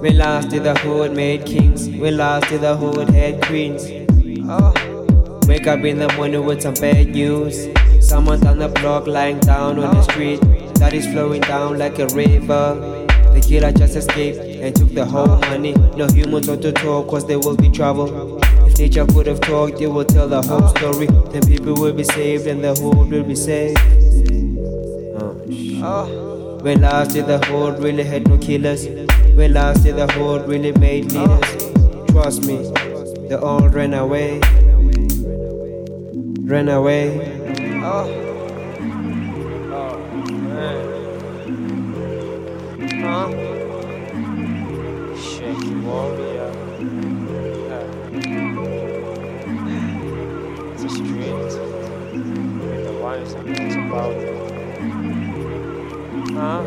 When lost to the hood made kings? We lost to the hood had queens? Oh. Wake up in the morning with some bad news. Someone on the block lying down on the street. That is flowing down like a river. The killer just escaped and took the whole money. No humans want to talk cause there will be trouble. If nature could have talked, they would tell the whole story. Then people will be saved and the hood will be saved. Oh. Ah. When last did the hood really had no killers? When last did the hood really made leaders? Trust me, they all ran away. Ran away. Oh. Huh? Shaky a street the wives about. Huh?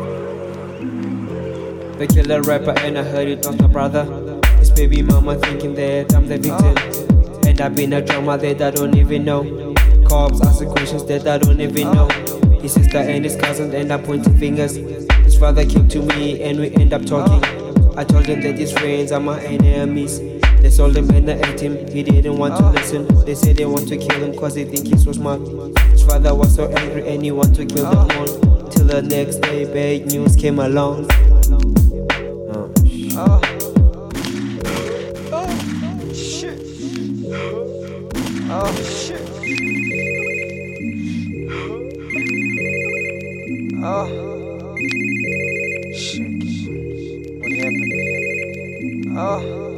They killed a rapper and I heard it was my brother. His baby mama thinking that I'm the victim. End up been a drama that I don't even know. Cops asking questions that I don't even know. His sister and his cousin end up pointing fingers. His father came to me and we end up talking. I told him that his friends are my enemies. They sold him and they ate him. He didn't want to listen. They said they want to kill him cause they think he's so smart. His father was so angry and he wanted to kill them all. Till the next day, bad news came along. Oh, Oh. Oh, shit. Oh, shit. Oh. Shit. What happened? Oh.